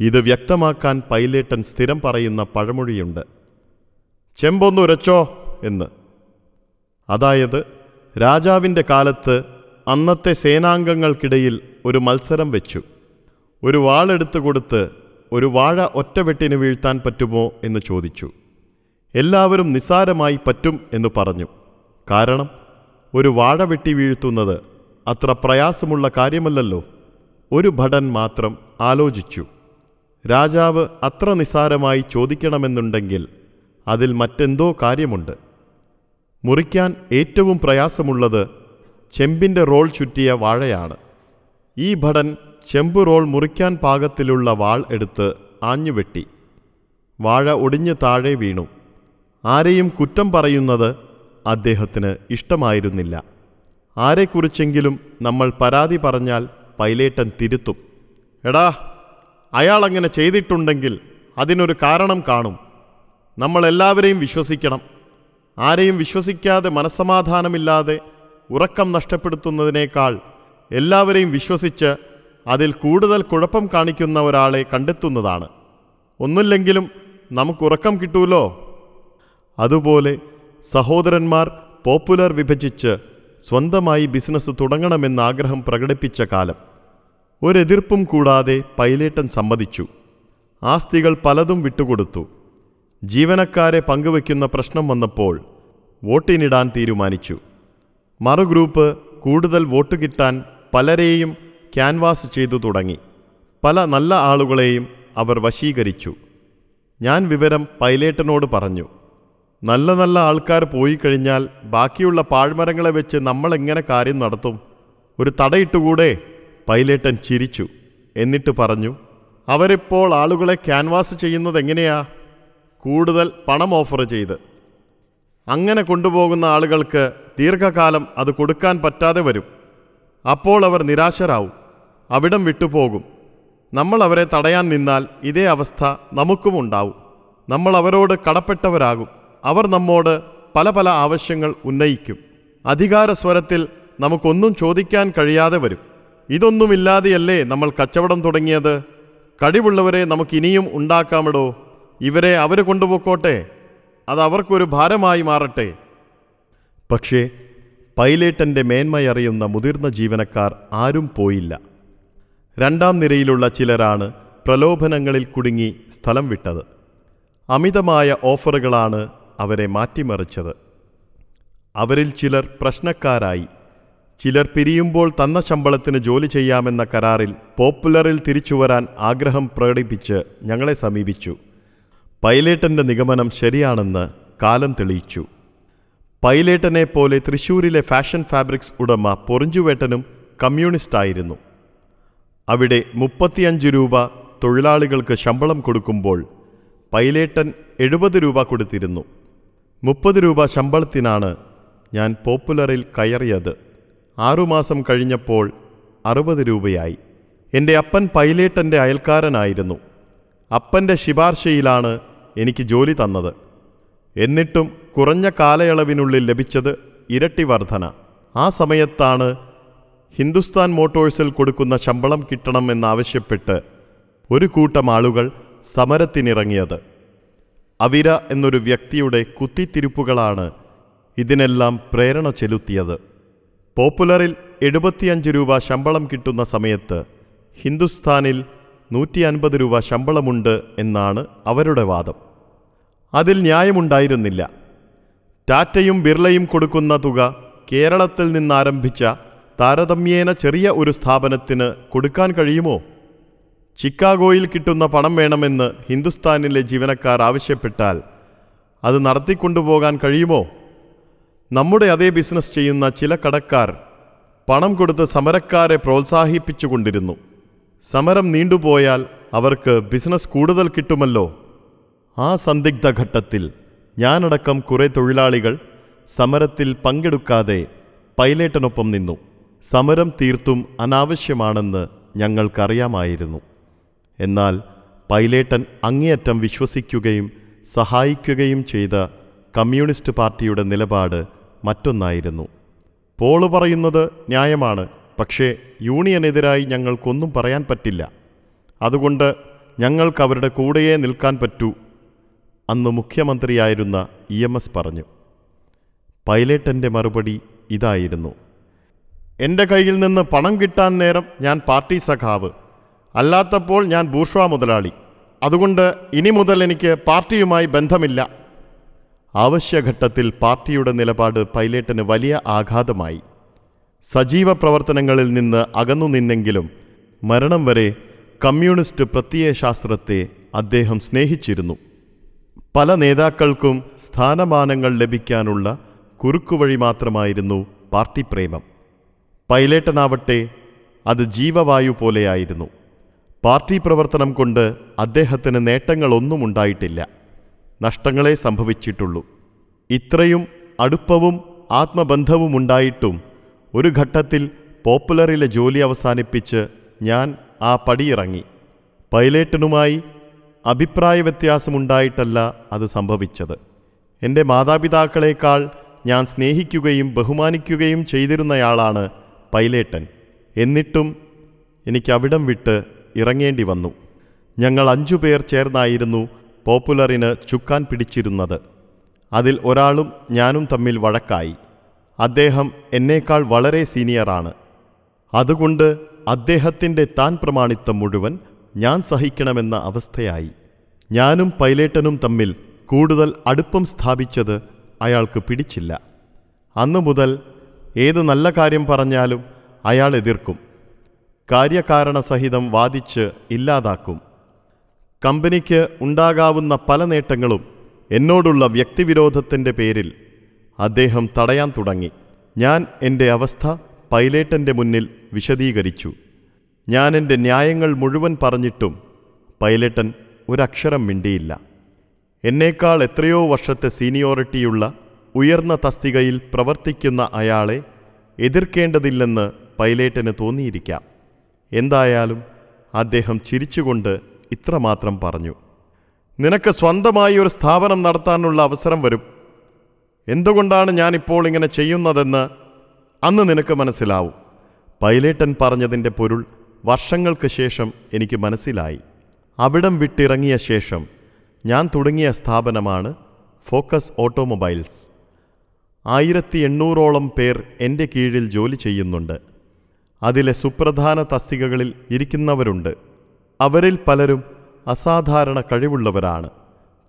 ഇത് വ്യക്തമാക്കാൻ പൈലേട്ടൻ സ്ഥിരം പറയുന്ന പഴമൊഴിയുണ്ട്. ചെമ്പൊന്നുരച്ചോ എന്ന്. അതായത് രാജാവിന്റെ കാലത്ത് അന്നത്തെ സേനാംഗങ്ങൾക്കിടയിൽ ഒരു മത്സരം വെച്ചു. ഒരു വാളെടുത്തു കൊടുത്ത് ഒരു വാഴ ഒറ്റവെട്ടിന് വീഴ്ത്താൻ പറ്റുമോ എന്ന് ചോദിച്ചു. എല്ലാവരും നിസ്സാരമായി പറ്റും എന്ന് പറഞ്ഞു. കാരണം ഒരു വാഴ വെട്ടി വീഴ്ത്തുന്നത് അത്ര പ്രയാസമുള്ള കാര്യമല്ലല്ലോ. ഒരു ഭടൻ മാത്രം ആലോചിച്ചു. രാജാവ് അത്ര നിസ്സാരമായി ചോദിക്കണമെന്നുണ്ടെങ്കിൽ അതിൽ മറ്റെന്തോ കാര്യമുണ്ട്. മുറിക്കാൻ ഏറ്റവും പ്രയാസമുള്ളത് ചെമ്പിന്റെ റോൾ ചുറ്റിയ വാഴയാണ്. ഈ ഭടൻ ചെമ്പ് റോൾ മുറിക്കാൻ പാകത്തിലുള്ള വാൾ എടുത്ത് ആഞ്ഞുവെട്ടി. വാഴ ഒടിഞ്ഞ് താഴെ വീണു. ആരെയും കുറ്റം പറയുന്നത് അദ്ദേഹത്തിന് ഇഷ്ടമായിരുന്നില്ല. ആരെക്കുറിച്ചെങ്കിലും നമ്മൾ പരാതി പറഞ്ഞാൽ പൈലേട്ടൻ തിരുത്തും. എടാ അയാൾ അങ്ങനെ ചെയ്തിട്ടുണ്ടെങ്കിൽ അതിനൊരു കാരണം കാണും. നമ്മളെല്ലാവരെയും വിശ്വസിക്കണം. ആരെയും വിശ്വസിക്കാതെ മനസ്സമാധാനമില്ലാതെ ഉറക്കം നഷ്ടപ്പെടുത്തുന്നതിനേക്കാൾ എല്ലാവരെയും വിശ്വസിച്ച് അതിൽ കൂടുതൽ കുഴപ്പം കാണിക്കുന്ന ഒരാളെ കണ്ടെത്തുന്നതാണ്. ഒന്നുമില്ലെങ്കിലും നമുക്ക് ഉറക്കം കിട്ടൂലോ? അതുപോലെ സഹോദരന്മാർ പോപ്പുലർ വിഭജിച്ച് സ്വന്തമായി ബിസിനസ് തുടങ്ങണമെന്ന് ആഗ്രഹം പ്രകടിപ്പിച്ച കാലം. ഒരെതിർപ്പും കൂടാതെ പൈലേട്ടൻ സമ്മതിച്ചു. ആസ്തികൾ പലതും വിട്ടുകൊടുത്തു. ജീവനക്കാരെ പങ്കുവയ്ക്കുന്ന പ്രശ്നം വന്നപ്പോൾ വോട്ടിനിടാൻ തീരുമാനിച്ചു. മറുഗ്രൂപ്പ് കൂടുതൽ വോട്ട് കിട്ടാൻ പലരെയും ക്യാൻവാസ് ചെയ്തു തുടങ്ങി. പല നല്ല ആളുകളെയും അവർ വശീകരിച്ചു. ഞാൻ വിവരം പൈലേട്ടനോട് പറഞ്ഞു. നല്ല നല്ല ആൾക്കാർ പോയി കഴിഞ്ഞാൽ ബാക്കിയുള്ള പാഴ്മരങ്ങളെ വെച്ച് നമ്മളെങ്ങനെ കാര്യം നടത്തും? ഒരു തടയിട്ടുകൂടെ? പൈലേട്ടൻ ചിരിച്ചു. എന്നിട്ട് പറഞ്ഞു അവരിപ്പോൾ ആളുകളെ ക്യാൻവാസ് ചെയ്യുന്നത് എങ്ങനെയാ? കൂടുതൽ പണം ഓഫർ ചെയ്ത്. അങ്ങനെ കൊണ്ടുപോകുന്ന ആളുകൾക്ക് ദീർഘകാലം അത് കൊടുക്കാൻ പറ്റാതെ വരും. അപ്പോൾ അവർ നിരാശരാവും. അവിടം വിട്ടുപോകും. നമ്മൾ അവരെ തടയാൻ നിന്നാൽ ഇതേ അവസ്ഥ നമുക്കും ഉണ്ടാവും. നമ്മൾ അവരോട് കടപ്പെട്ടവരാകും. അവർ നമ്മോട് പല പല ആവശ്യങ്ങൾ ഉന്നയിക്കും. അധികാര സ്വരത്തിൽ നമുക്കൊന്നും ചോദിക്കാൻ കഴിയാതെ വരും. ഇതൊന്നുമില്ലാതെയല്ലേ നമ്മൾ കച്ചവടം തുടങ്ങിയത്? കഴിവുള്ളവരെ നമുക്കിനിയും ഉണ്ടാക്കാമിടോ? ഇവരെ അവർ കൊണ്ടുപോക്കോട്ടെ. അത് അവർക്കൊരു ഭാരമായി മാറട്ടെ. പക്ഷേ പൈലേട്ടന്റെ മേന്മയറിയുന്ന മുതിർന്ന ജീവനക്കാർ ആരും പോയില്ല. രണ്ടാം നിരയിലുള്ള ചിലരാണ് പ്രലോഭനങ്ങളിൽ കുടുങ്ങി സ്ഥലം വിട്ടത്. അമിതമായ ഓഫറുകളാണ് അവരെ മാറ്റിമറിച്ചത്. അവരിൽ ചിലർ പ്രശ്നക്കാരായി. ചിലർ പിരിയുമ്പോൾ തന്ന ശമ്പളത്തിന് ജോലി ചെയ്യാമെന്ന കരാറിൽ പോപ്പുലറിൽ തിരിച്ചുവരാൻ ആഗ്രഹം പ്രകടിപ്പിച്ച് ഞങ്ങളെ സമീപിച്ചു. പൈലേട്ടന്റെ നിഗമനം ശരിയാണെന്ന് കാലം തെളിയിച്ചു. പൈലേട്ടനെ പോലെ തൃശൂരിലെ ഫാഷൻ ഫാബ്രിക്സ് ഉടമ പൊറിഞ്ചുവേട്ടനും കമ്മ്യൂണിസ്റ്റായിരുന്നു. അവിടെ മുപ്പത്തിയഞ്ച് രൂപ തൊഴിലാളികൾക്ക് ശമ്പളം കൊടുക്കുമ്പോൾ പൈലേട്ടൻ എഴുപത് രൂപ കൊടുത്തിരുന്നു. മുപ്പത് രൂപ ശമ്പളത്തിനാണ് ഞാൻ പോപ്പുലറിൽ കയറിയത്. ആറുമാസം കഴിഞ്ഞപ്പോൾ അറുപത് രൂപയായി. എന്റെ അപ്പൻ പൈലേട്ടന്റെ അയൽക്കാരനായിരുന്നു. അപ്പന്റെ ശിപാർശയിലാണ് എനിക്ക് ജോലി തന്നത്. എന്നിട്ടും കുറഞ്ഞ കാലയളവിനുള്ളിൽ ലഭിച്ചത് ഇരട്ടി വർധന. ആ സമയത്താണ് ഹിന്ദുസ്ഥാൻ മോട്ടോഴ്സിൽ കൊടുക്കുന്ന ശമ്പളം കിട്ടണം കിട്ടണമെന്നാവശ്യപ്പെട്ട് ഒരു കൂട്ടം ആളുകൾ സമരത്തിനിറങ്ങിയത്. അവിര എന്നൊരു വ്യക്തിയുടെ കുത്തിത്തിരിപ്പുകളാണ് ഇതിനെല്ലാം പ്രേരണ ചെലുത്തിയത്. പോപ്പുലറിൽ എഴുപത്തിയഞ്ച് രൂപ ശമ്പളം കിട്ടുന്ന സമയത്ത് ഹിന്ദുസ്ഥാനിൽ നൂറ്റി അൻപത് രൂപ ശമ്പളമുണ്ട് എന്നാണ് അവരുടെ വാദം. അതിൽ ന്യായമുണ്ടായിരുന്നില്ല. ടാറ്റയും ബിർളയും കൊടുക്കുന്ന തുക കേരളത്തിൽ നിന്നാരംഭിച്ച താരതമ്യേന ചെറിയ ഒരു സ്ഥാപനത്തിന് കൊടുക്കാൻ കഴിയുമോ? ചിക്കാഗോയിൽ കിട്ടുന്ന പണം വേണമെന്ന് ഹിന്ദുസ്ഥാനിലെ ജീവനക്കാർ ആവശ്യപ്പെട്ടാൽ അത് നടത്തിക്കൊണ്ടുപോകാൻ കഴിയുമോ? നമ്മുടെ അതേ ബിസിനസ് ചെയ്യുന്ന ചില കടക്കാർ പണം കൊടുത്ത് സമരക്കാരെ പ്രോത്സാഹിപ്പിച്ചുകൊണ്ടിരുന്നു. സമരം നീണ്ടുപോയാൽ അവർക്ക് ബിസിനസ് കൂടുതൽ കിട്ടുമല്ലോ. ആ സന്ദിഗ്ധ ഘട്ടത്തിൽ ഞാനടക്കം കുറേ തൊഴിലാളികൾ സമരത്തിൽ പങ്കെടുക്കാതെ പൈലേട്ടനൊപ്പം നിന്നു. സമരം തീർത്തും അനാവശ്യമാണെന്ന് ഞങ്ങൾക്കറിയാമായിരുന്നു. എന്നാൽ പൈലേട്ടൻ അങ്ങേയറ്റം വിശ്വസിക്കുകയും സഹായിക്കുകയും ചെയ്ത കമ്മ്യൂണിസ്റ്റ് പാർട്ടിയുടെ നിലപാട് മറ്റൊന്നായിരുന്നു. പോൾ പറയുന്നത് ന്യായമാണ്. പക്ഷേ യൂണിയനെതിരായി ഞങ്ങൾക്കൊന്നും പറയാൻ പറ്റില്ല. അതുകൊണ്ട് ഞങ്ങൾക്ക് അവരുടെ കൂടെയേ നിൽക്കാൻ പറ്റൂ അന്ന് മുഖ്യമന്ത്രിയായിരുന്ന ഇ എം എസ് പറഞ്ഞു. പൈലറ്റന്റെ മറുപടി ഇതായിരുന്നു. എന്റെ കയ്യിൽ നിന്ന് പണം കിട്ടാൻ നേരം ഞാൻ പാർട്ടി സഖാവ്. അല്ലാത്തപ്പോൾ ഞാൻ ബൂർഷ്വാ മുതലാളി. അതുകൊണ്ട് ഇനി മുതൽ എനിക്ക് പാർട്ടിയുമായി ബന്ധമില്ല. ആവശ്യഘട്ടത്തിൽ പാർട്ടിയുടെ നിലപാട് പൈലറ്റിന് വലിയ ആഘാതമായി. സജീവ പ്രവർത്തനങ്ങളിൽ നിന്ന് അകന്നു നിന്നെങ്കിലും മരണം വരെ കമ്മ്യൂണിസ്റ്റ് പ്രത്യയശാസ്ത്രത്തെ അദ്ദേഹം സ്നേഹിച്ചിരുന്നു. പല നേതാക്കൾക്കും സ്ഥാനമാനങ്ങൾ ലഭിക്കാനുള്ള കുറുക്കുവഴി മാത്രമായിരുന്നു പാർട്ടി പ്രേമം. പൈലേട്ടനാവട്ടെ അത് ജീവവായു പോലെയായിരുന്നു. പാർട്ടി പ്രവർത്തനം കൊണ്ട് അദ്ദേഹത്തിന് നേട്ടങ്ങളൊന്നും ഉണ്ടായിട്ടില്ല. നഷ്ടങ്ങളെ സംഭവിച്ചിട്ടുള്ളൂ. ഇത്രയും അടുപ്പവും ആത്മബന്ധവും ഉണ്ടായിട്ടും ഒരു ഘട്ടത്തിൽ പോപ്പുലറിലെ ജോലി അവസാനിപ്പിച്ച് ഞാൻ ആ പടിയിറങ്ങി പൈലറ്റിനുമായി അഭിപ്രായ വ്യത്യാസമുണ്ടായിട്ടല്ല അത് സംഭവിച്ചത്. എന്റെ മാതാപിതാക്കളെക്കാൾ ഞാൻ സ്നേഹിക്കുകയും ബഹുമാനിക്കുകയും ചെയ്തിരുന്നയാളാണ് പൈലേട്ടൻ എന്നിട്ടും എനിക്ക് അവിടം വിട്ട് ഇറങ്ങേണ്ടി വന്നു. ഞങ്ങൾ അഞ്ചു പേർ ചേർന്നായിരുന്നു പോപ്പുലറിന് ചുക്കാൻ പിടിച്ചിരുന്നത്. അതിൽ ഒരാളും ഞാനും തമ്മിൽ വഴക്കായി. അദ്ദേഹം എന്നേക്കാൾ വളരെ സീനിയറാണ്. അതുകൊണ്ട് അദ്ദേഹത്തിന്റെ താൻ പ്രമാണിത്തം മുഴുവൻ ഞാൻ സഹിക്കണമെന്ന അവസ്ഥയായി. ഞാനും പൈലേട്ടനും തമ്മിൽ കൂടുതൽ അടുപ്പം സ്ഥാപിച്ചത് അയാൾക്ക് പിടിച്ചില്ല. അന്നു മുതൽ ഏത് നല്ല കാര്യം പറഞ്ഞാലും അയാൾ എതിർക്കും. കാര്യകാരണ സഹിതം വാദിച്ച് ഇല്ലാതാക്കും. കമ്പനിക്ക് ഉണ്ടാകാവുന്ന പല നേട്ടങ്ങളും എന്നോടുള്ള വ്യക്തിവിരോധത്തിന്റെ പേരിൽ അദ്ദേഹം തടയാൻ തുടങ്ങി. ഞാൻ എന്റെ അവസ്ഥ പൈലേട്ടന്റെ മുന്നിൽ വിശദീകരിച്ചു. ഞാൻ എന്റെ ന്യായങ്ങൾ മുഴുവൻ പറഞ്ഞിട്ടും പൈലറ്റൻ ഒരക്ഷരം മിണ്ടിയില്ല. എന്നേക്കാൾ എത്രയോ വർഷത്തെ സീനിയോറിറ്റിയുള്ള ഉയർന്ന തസ്തികയിൽ പ്രവർത്തിക്കുന്ന അയാളെ എതിർക്കേണ്ടതില്ലെന്ന് പൈലേറ്റന് തോന്നിയിരിക്കാം. എന്തായാലും അദ്ദേഹം ചിരിച്ചുകൊണ്ട് ഇത്രമാത്രം പറഞ്ഞു. നിനക്ക് സ്വന്തമായി ഒരു സ്ഥാപനം നടത്താനുള്ള അവസരം വരും. എന്തുകൊണ്ടാണ് ഞാനിപ്പോൾ ഇങ്ങനെ ചെയ്യുന്നതെന്ന് അന്ന് നിനക്ക് മനസ്സിലാവും. പൈലേട്ടൻ പറഞ്ഞതിന്റെ പൊരുൾ വർഷങ്ങൾക്ക് ശേഷം എനിക്ക് മനസ്സിലായി. അവിടം വിട്ടിറങ്ങിയ ശേഷം ഞാൻ തുടങ്ങിയ സ്ഥാപനമാണ് ഫോക്കസ് ഓട്ടോമൊബൈൽസ്. ആയിരത്തി എണ്ണൂറോളം പേർ എന്റെ കീഴിൽ ജോലി ചെയ്യുന്നുണ്ട്. അതിലെ സുപ്രധാന തസ്തികകളിൽ ഇരിക്കുന്നവരുണ്ട്. അവരിൽ പലരും അസാധാരണ കഴിവുള്ളവരാണ്.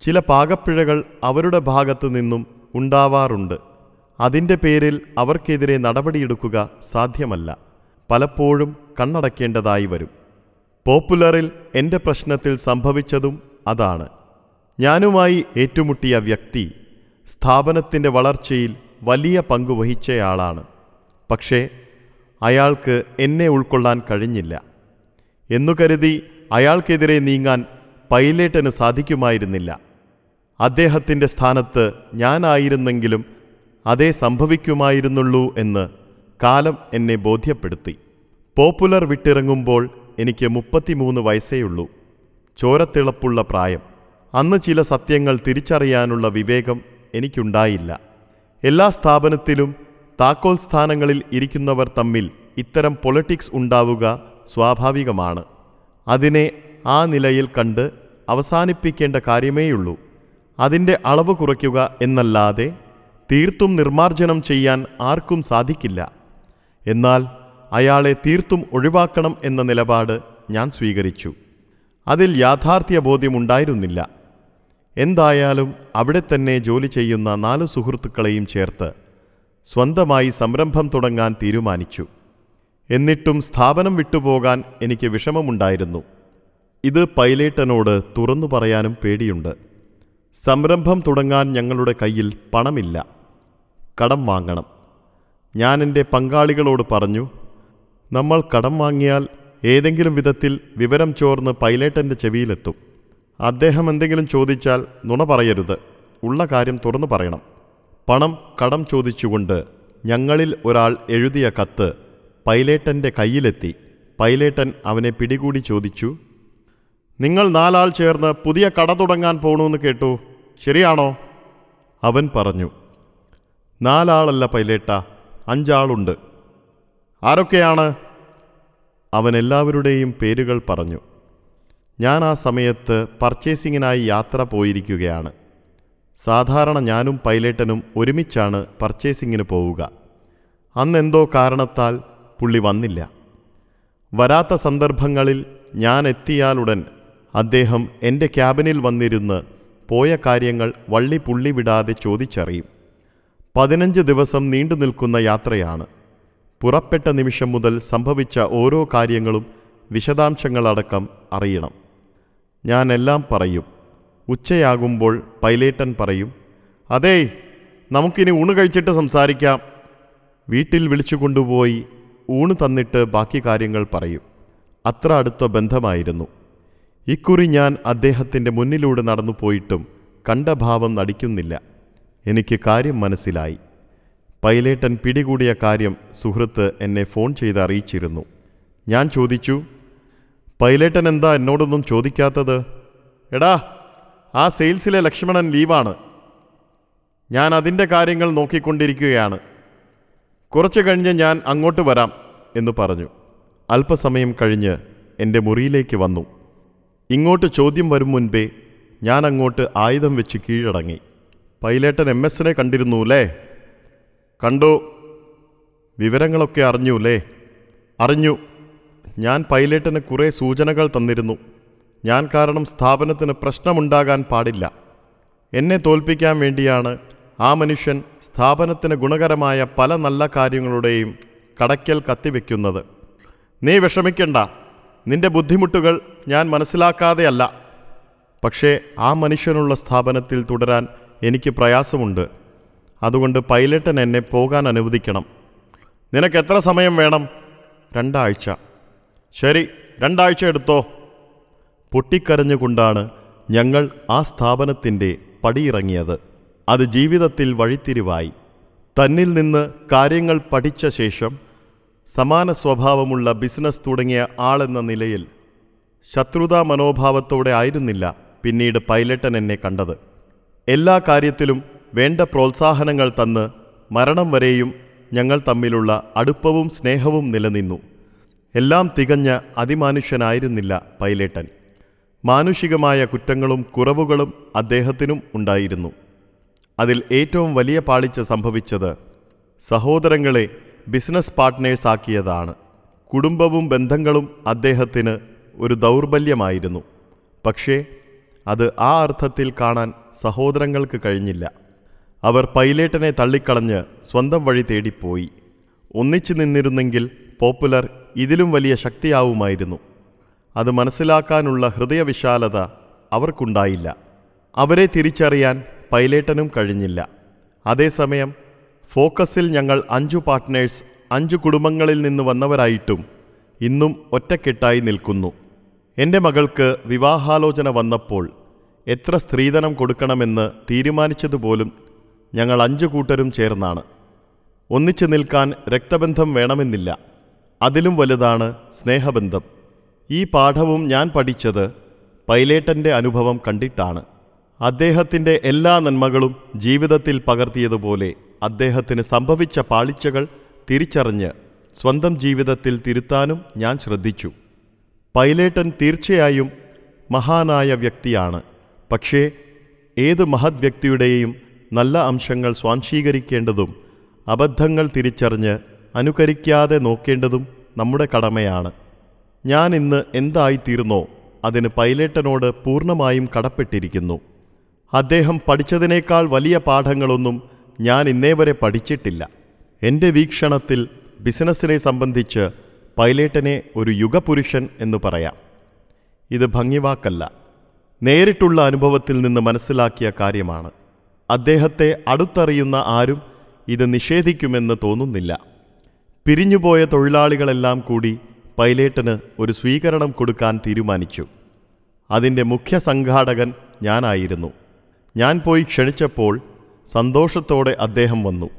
ചില പാകപ്പിഴകൾ അവരുടെ ഭാഗത്തു നിന്നും ഉണ്ടാവാറുണ്ട്. അതിന്റെ പേരിൽ അവർക്കെതിരെ നടപടിയെടുക്കുക സാധ്യമല്ല. പലപ്പോഴും കണ്ണടക്കേണ്ടതായി വരും. പോപ്പുലറിൽ എന്റെ പ്രശ്നത്തിൽ സംഭവിച്ചതും അതാണ്. ഞാനുമായി ഏറ്റുമുട്ടിയ വ്യക്തി സ്ഥാപനത്തിന്റെ വളർച്ചയിൽ വലിയ പങ്ക് വഹിച്ചയാളാണ്. പക്ഷേ അയാൾക്ക് എന്നെ ഉൾക്കൊള്ളാൻ കഴിഞ്ഞില്ല. എന്നു കരുതി അയാൾക്കെതിരെ നീങ്ങാൻ പൈലറ്റിന് സാധിക്കുമായിരുന്നില്ല. അദ്ദേഹത്തിന്റെ സ്ഥാനത്ത് ഞാനായിരുന്നെങ്കിലും അതേ സംഭവിക്കുമായിരുന്നുള്ളൂ എന്ന് കാലം എന്നെ ബോധ്യപ്പെടുത്തി. പോപ്പുലർ വിട്ടിറങ്ങുമ്പോൾ എനിക്ക് മുപ്പത്തിമൂന്ന് വയസ്സേയുള്ളൂ ചോരത്തിളപ്പുള്ള പ്രായം. അന്ന് ചില സത്യങ്ങൾ തിരിച്ചറിയാനുള്ള വിവേകം എനിക്കുണ്ടായില്ല. എല്ലാ സ്ഥാപനത്തിലും താക്കോൽ സ്ഥാനങ്ങളിൽ ഇരിക്കുന്നവർ തമ്മിൽ ഇത്തരം പൊളിറ്റിക്സ് ഉണ്ടാവുക സ്വാഭാവികമാണ്. അതിനെ ആ നിലയിൽ കണ്ട് അവസാനിപ്പിക്കേണ്ട കാര്യമേയുള്ളൂ. അതിന്റെ അളവ് കുറയ്ക്കുക എന്നല്ലാതെ തീർത്തും നിർമാർജനം ചെയ്യാൻ ആർക്കും സാധിക്കില്ല. എന്നാൽ അയാളെ തീർത്തും ഒഴിവാക്കണം എന്ന നിലപാട് ഞാൻ സ്വീകരിച്ചു. അതിൽ യാഥാർത്ഥ്യ ബോധ്യമുണ്ടായിരുന്നില്ല. എന്തായാലും അവിടെ തന്നെ ജോലി ചെയ്യുന്ന നാല് സുഹൃത്തുക്കളെയും ചേർത്ത് സ്വന്തമായി സംരംഭം തുടങ്ങാൻ തീരുമാനിച്ചു. എന്നിട്ടും സ്ഥാപനം വിട്ടുപോകാൻ എനിക്ക് വിഷമമുണ്ടായിരുന്നു. ഇത് പൈലേട്ടനോട് തുറന്നു പറയാനും പേടിയുണ്ട്. സംരംഭം തുടങ്ങാൻ ഞങ്ങളുടെ കയ്യിൽ പണമില്ല. കടം വാങ്ങണം. ഞാൻ എന്റെ പങ്കാളികളോട് പറഞ്ഞു നമ്മൾ കടം വാങ്ങിയാൽ ഏതെങ്കിലും വിധത്തിൽ വിവരം ചോർന്ന് പൈലറ്റന്റെ ചെവിയിലെത്തും. അദ്ദേഹം എന്തെങ്കിലും ചോദിച്ചാൽ നുണ പറയരുത്. ഉള്ള കാര്യം തുറന്നു പറയണം. പണം കടം ചോദിച്ചുകൊണ്ട് ഞങ്ങളിൽ ഒരാൾ എഴുതിയ കത്ത് പൈലേട്ടന്റെ കയ്യിലെത്തി. പൈലേട്ടൻ അവനെ പിടികൂടി ചോദിച്ചു നിങ്ങൾ നാലാൾ ചേർന്ന് പുതിയ കട തുടങ്ങാൻ പോകണമെന്ന് കേട്ടു. ശരിയാണോ? അവൻ പറഞ്ഞു. നാലാളല്ല പൈലേട്ട അഞ്ചാളുണ്ട്. ആരൊക്കെയാണ്? അവൻ എല്ലാവരുടെയും പേരുകൾ പറഞ്ഞു. ഞാൻ ആ സമയത്ത് പർച്ചേസിങ്ങിനായി യാത്ര പോയിരിക്കുകയാണ്. സാധാരണ ഞാനും പൈലറ്റനും ഒരുമിച്ചാണ് പർച്ചേസിങ്ങിന് പോവുക. അന്നെന്തോ കാരണത്താൽ പുള്ളി വന്നില്ല. വരാത്ത സന്ദർഭങ്ങളിൽ ഞാൻ എത്തിയാലുടൻ അദ്ദേഹം എന്റെ ക്യാബിനിൽ വന്നിരുന്ന് പോയ കാര്യങ്ങൾ വള്ളി പുള്ളി വിടാതെ ചോദിച്ചറിയും. പതിനഞ്ച് ദിവസം നീണ്ടു നിൽക്കുന്ന യാത്രയാണ്. പുറപ്പെട്ട നിമിഷം മുതൽ സംഭവിച്ച ഓരോ കാര്യങ്ങളും വിശദാംശങ്ങളടക്കം അറിയണം. ഞാൻ എല്ലാം പറയും. ഉച്ചയാകുമ്പോൾ പൈലേട്ടൻ പറയും അതേ നമുക്കിനി ഊണ് കഴിച്ചിട്ട് സംസാരിക്കാം. വീട്ടിൽ വിളിച്ചു കൊണ്ടുപോയി ഊണ് തന്നിട്ട് ബാക്കി കാര്യങ്ങൾ പറയും. അത്ര അടുത്ത ബന്ധമായിരുന്നു. ഇക്കുറി ഞാൻ അദ്ദേഹത്തിന്റെ മുന്നിലൂടെ നടന്നു പോയിട്ടും കണ്ട ഭാവം നടിക്കുന്നില്ല. എനിക്ക് കാര്യം മനസ്സിലായി. പൈലേട്ടൻ പിടികൂടിയ കാര്യം സുഹൃത്ത് എന്നെ ഫോൺ ചെയ്ത് അറിയിച്ചിരുന്നു. ഞാൻ ചോദിച്ചു പൈലേട്ടൻ എന്താ എന്നോടൊന്നും ചോദിക്കാത്തത്? എടാ ആ സെയിൽസിലെ ലക്ഷ്മണൻ ലീവാണ്. ഞാൻ അതിന്റെ കാര്യങ്ങൾ നോക്കിക്കൊണ്ടിരിക്കുകയാണ്. കുറച്ച് കഴിഞ്ഞ് ഞാൻ അങ്ങോട്ട് വരാം എന്ന് പറഞ്ഞു. അല്പസമയം കഴിഞ്ഞ് എന്റെ മുറിയിലേക്ക് വന്നു. ഇങ്ങോട്ട് ചോദ്യം വരും മുൻപേ ഞാൻ അങ്ങോട്ട് ആയുധം വെച്ച് കീഴടങ്ങി. പൈലേട്ടൻ എം എസിനെ കണ്ടിരുന്നു അല്ലേ കണ്ടു? വിവരങ്ങളൊക്കെ അറിഞ്ഞു അല്ലേ അറിഞ്ഞു. ഞാൻ പൈലറ്റിന് കുറേ സൂചനകൾ തന്നിരുന്നു. ഞാൻ കാരണം സ്ഥാപനത്തിന് പ്രശ്നമുണ്ടാകാൻ പാടില്ല. എന്നെ തോൽപ്പിക്കാൻ വേണ്ടിയാണ് ആ മനുഷ്യൻ സ്ഥാപനത്തിന് ഗുണകരമായ പല നല്ല കാര്യങ്ങളുടെയും കടയ്ക്കൽ കത്തിവെക്കുന്നത്. നീ വിഷമിക്കണ്ട. നിന്റെ ബുദ്ധിമുട്ടുകൾ ഞാൻ മനസ്സിലാക്കാതെയല്ല. പക്ഷേ ആ മനുഷ്യനുള്ള സ്ഥാപനത്തിൽ തുടരാൻ എനിക്ക് പ്രയാസമുണ്ട്. അതുകൊണ്ട് പൈലറ്റൻ എന്നെ പോകാൻ അനുവദിക്കണം. നിനക്ക് എത്ര സമയം വേണം? രണ്ടാഴ്ച. ശരി രണ്ടാഴ്ച എടുത്തോ. പൊട്ടിക്കരഞ്ഞുകൊണ്ടാണ് ഞങ്ങൾ ആ സ്ഥാപനത്തിന്റെ പടിയിറങ്ങിയത്. അത് ജീവിതത്തിൽ വഴിത്തിരിവായി. തന്നിൽ നിന്ന് കാര്യങ്ങൾ പഠിച്ച ശേഷം സമാന സ്വഭാവമുള്ള ബിസിനസ് തുടങ്ങിയ ആളെന്ന നിലയിൽ ശത്രുതാ മനോഭാവത്തോടെ ആയിരുന്നില്ല പിന്നീട് പൈലറ്റൻ എന്നെ കണ്ടത്. എല്ലാ കാര്യത്തിലും വേണ്ട പ്രോത്സാഹനങ്ങൾ തന്ന് മരണം വരെയും ഞങ്ങൾ തമ്മിലുള്ള അടുപ്പവും സ്നേഹവും നിലനിന്നു. എല്ലാം തികഞ്ഞ അതിമാനുഷ്യനായിരുന്നില്ല പൈലറ്റൻ. മാനുഷികമായ കുറ്റങ്ങളും കുറവുകളും അദ്ദേഹത്തിനും ഉണ്ടായിരുന്നു. അതിൽ ഏറ്റവും വലിയ പാളിച്ച സംഭവിച്ചത് സഹോദരങ്ങളെ ബിസിനസ് പാർട്ട്നേഴ്സാക്കിയതാണ്. കുടുംബവും ബന്ധങ്ങളും അദ്ദേഹത്തിന് ഒരു ദൗർബല്യമായിരുന്നു. പക്ഷേ അത് ആ അർത്ഥത്തിൽ കാണാൻ സഹോദരങ്ങൾക്ക് കഴിഞ്ഞില്ല. അവർ പൈലേട്ടനെ തള്ളിക്കളഞ്ഞ് സ്വന്തം വഴി തേടിപ്പോയി. ഒന്നിച്ചു നിന്നിരുന്നെങ്കിൽ പോപ്പുലർ ഇതിലും വലിയ ശക്തിയാവുമായിരുന്നു. അത് മനസ്സിലാക്കാനുള്ള ഹൃദയവിശാലത അവർക്കുണ്ടായില്ല. അവരെ തിരിച്ചറിയാൻ പൈലേട്ടനും കഴിഞ്ഞില്ല. അതേസമയം ഫോക്കസിൽ ഞങ്ങൾ അഞ്ചു പാർട്ട്നേഴ്സ് അഞ്ചു കുടുംബങ്ങളിൽ നിന്ന് വന്നവരായിട്ടും ഇന്നും ഒറ്റക്കെട്ടായി നിൽക്കുന്നു. എന്റെ മകൾക്ക് വിവാഹാലോചന വന്നപ്പോൾ എത്ര സ്ത്രീധനം കൊടുക്കണമെന്ന് തീരുമാനിച്ചതുപോലും ഞങ്ങൾ അഞ്ചു കൂട്ടരും ചേർന്നാണ്. ഒന്നിച്ചു നിൽക്കാൻ രക്തബന്ധം വേണമെന്നില്ല. അതിലും വലുതാണ് സ്നേഹബന്ധം. ഈ പാഠവും ഞാൻ പഠിച്ചത് പൈലേട്ടന്റെ അനുഭവം കണ്ടിട്ടാണ്. അദ്ദേഹത്തിന്റെ എല്ലാ നന്മകളും ജീവിതത്തിൽ പകർത്തിയതുപോലെ അദ്ദേഹത്തിന് സംഭവിച്ച പാളിച്ചകൾ തിരിച്ചറിഞ്ഞ് സ്വന്തം ജീവിതത്തിൽ തിരുത്താനും ഞാൻ ശ്രദ്ധിച്ചു. പൈലേട്ടൻ തീർച്ചയായും മഹാനായ വ്യക്തിയാണ്. പക്ഷേ ഏത് മഹത് വ്യക്തിയുടെയും നല്ല അംശങ്ങൾ സ്വാംശീകരിക്കേണ്ടതും അബദ്ധങ്ങൾ തിരിച്ചറിഞ്ഞ് അനുകരിക്കാതെ നോക്കേണ്ടതും നമ്മുടെ കടമയാണ്. ഞാൻ ഇന്ന് എന്തായിത്തീർന്നോ അതിന് പൈലേട്ടനോട് പൂർണമായും കടപ്പെട്ടിരിക്കുന്നു. അദ്ദേഹം പഠിച്ചതിനേക്കാൾ വലിയ പാഠങ്ങളൊന്നും ഞാൻ ഇന്നേ വരെ പഠിച്ചിട്ടില്ല. എന്റെ വീക്ഷണത്തിൽ ബിസിനസ്സിനെ സംബന്ധിച്ച് പൈലേട്ടനെ ഒരു യുഗപുരുഷൻ എന്ന് പറയാം. ഇത് ഭംഗിവാക്കല്ല. നേരിട്ടുള്ള അനുഭവത്തിൽ നിന്ന് മനസ്സിലാക്കിയ കാര്യമാണ്. അദ്ദേഹത്തെ അടുത്തറിയുന്ന ആരും ഇത് നിഷേധിക്കുമെന്ന് തോന്നുന്നില്ല. പിരിഞ്ഞുപോയ തൊഴിലാളികളെല്ലാം കൂടി പൈലേട്ടന് ഒരു സ്വീകരണം കൊടുക്കാൻ തീരുമാനിച്ചു. അതിന്റെ മുഖ്യ സംഘാടകൻ ഞാനായിരുന്നു. ഞാൻ പോയി ക്ഷണിച്ചപ്പോൾ സന്തോഷത്തോടെ അദ്ദേഹം വന്നു.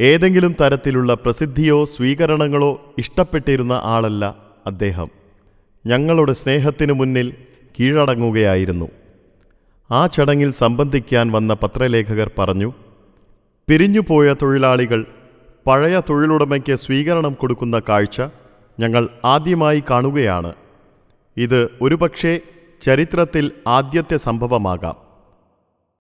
ഏതെങ്കിലും തരത്തിലുള്ള പ്രസിദ്ധിയോ സ്വീകരണങ്ങളോ ഇഷ്ടപ്പെട്ടിരുന്ന ആളല്ല അദ്ദേഹം. ഞങ്ങളുടെ സ്നേഹത്തിനു മുന്നിൽ കീഴടങ്ങുകയായിരുന്നു. ആ ചടങ്ങിൽ സംബന്ധിക്കാൻ വന്ന പത്രലേഖകർ പറഞ്ഞു പിരിഞ്ഞുപോയ തൊഴിലാളികൾ പഴയ തൊഴിലുടമയ്ക്ക് സ്വീകരണം കൊടുക്കുന്ന കാഴ്ച ഞങ്ങൾ ആദ്യമായി കാണുകയാണ്. ഇത് ഒരുപക്ഷേ ചരിത്രത്തിൽ ആദ്യത്തെ സംഭവമാകാം.